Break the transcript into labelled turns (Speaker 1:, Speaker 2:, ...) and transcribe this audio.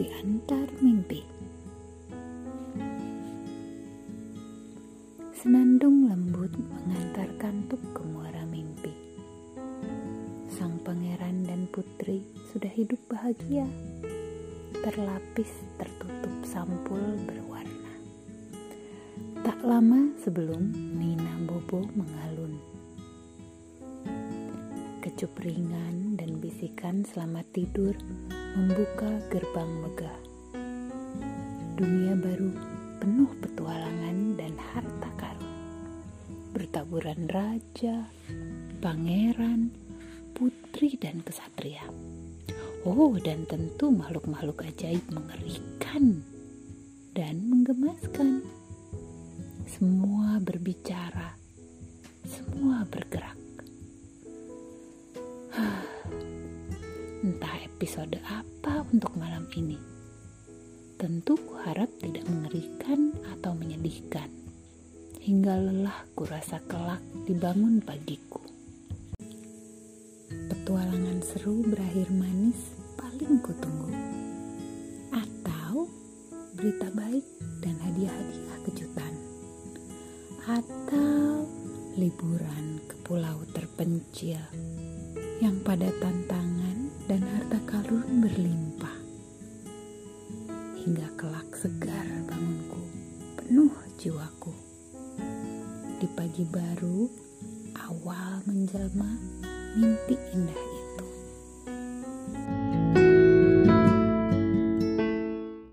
Speaker 1: Pengantar Mimpi. Senandung lembut mengantar kantuk ke muara mimpi. Sang pangeran dan putri sudah hidup bahagia. Terlapis tertutup sampul berwarna. Tak lama sebelum Nina Bobo mengalun. Kecup ringan dan bisikan selamat tidur membuka gerbang megah. Dunia baru penuh petualangan dan harta karun. Bertaburan raja, pangeran, putri dan kesatria. Oh, dan tentu makhluk-makhluk ajaib mengerikan dan menggemaskan. Semua berbicara, semua bergerak. Episode apa untuk malam ini. Tentu kuharap tidak mengerikan atau menyedihkan. Hingga lelah kurasa kelak dibangun pagiku. Petualangan seru berakhir manis paling kutunggu. Atau berita baik dan hadiah-hadiah kejutan. Atau liburan ke pulau terpencil yang pada tantangan dan harta karun berlimpah. Hingga kelak segar bangunku, penuh jiwaku. Di pagi baru, awal menjelma, mimpi indah